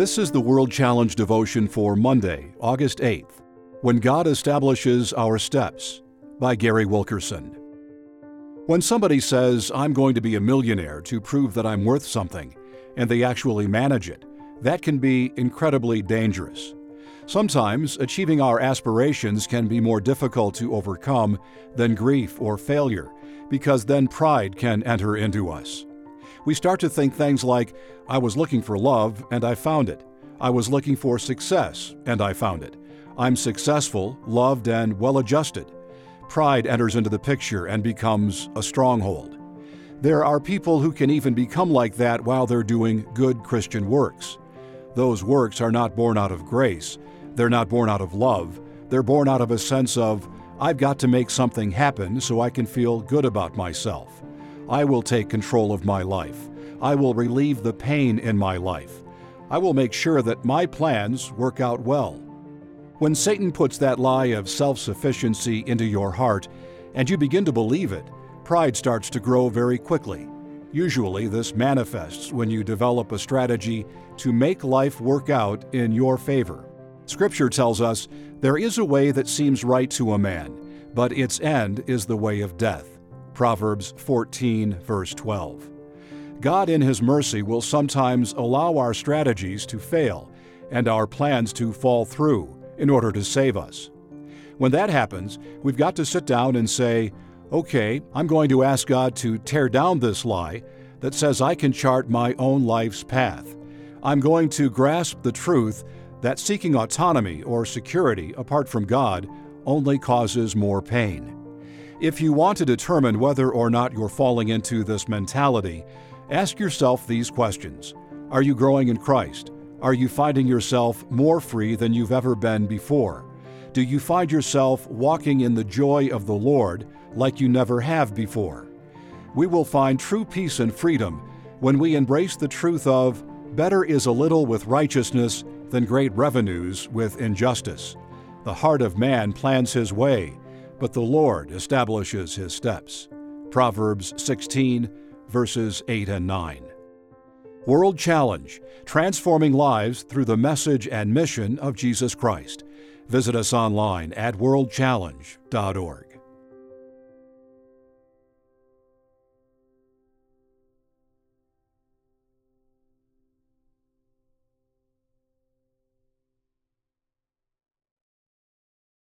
This is the World Challenge devotion for Monday, August 8th, When God Establishes Our Steps, by Gary Wilkerson. When somebody says, I'm going to be a millionaire to prove that I'm worth something, and they actually manage it, that can be incredibly dangerous. Sometimes achieving our aspirations can be more difficult to overcome than grief or failure, because then pride can enter into us. We start to think things like, I was looking for love and I found it. I was looking for success and I found it. I'm successful, loved, and well adjusted. Pride enters into the picture and becomes a stronghold. There are people who can even become like that while they're doing good Christian works. Those works are not born out of grace, they're not born out of love, they're born out of a sense of, I've got to make something happen so I can feel good about myself. I will take control of my life. I will relieve the pain in my life. I will make sure that my plans work out well. When Satan puts that lie of self sufficiency into your heart and you begin to believe it, pride starts to grow very quickly. Usually, this manifests when you develop a strategy to make life work out in your favor. Scripture tells us there is a way that seems right to a man, but its end is the way of death. Proverbs 14, verse 12. God, in His mercy, will sometimes allow our strategies to fail and our plans to fall through in order to save us. When that happens, we've got to sit down and say, okay, I'm going to ask God to tear down this lie that says I can chart my own life's path. I'm going to grasp the truth that seeking autonomy or security apart from God only causes more pain. If you want to determine whether or not you're falling into this mentality, ask yourself these questions Are you growing in Christ? Are you finding yourself more free than you've ever been before? Do you find yourself walking in the joy of the Lord like you never have before? We will find true peace and freedom when we embrace the truth of better is a little with righteousness than great revenues with injustice. The heart of man plans his way, but the Lord establishes his steps. Proverbs 16, verses 8 and 9. World Challenge Transforming Lives Through the Message and Mission of Jesus Christ. Visit us online at worldchallenge.org.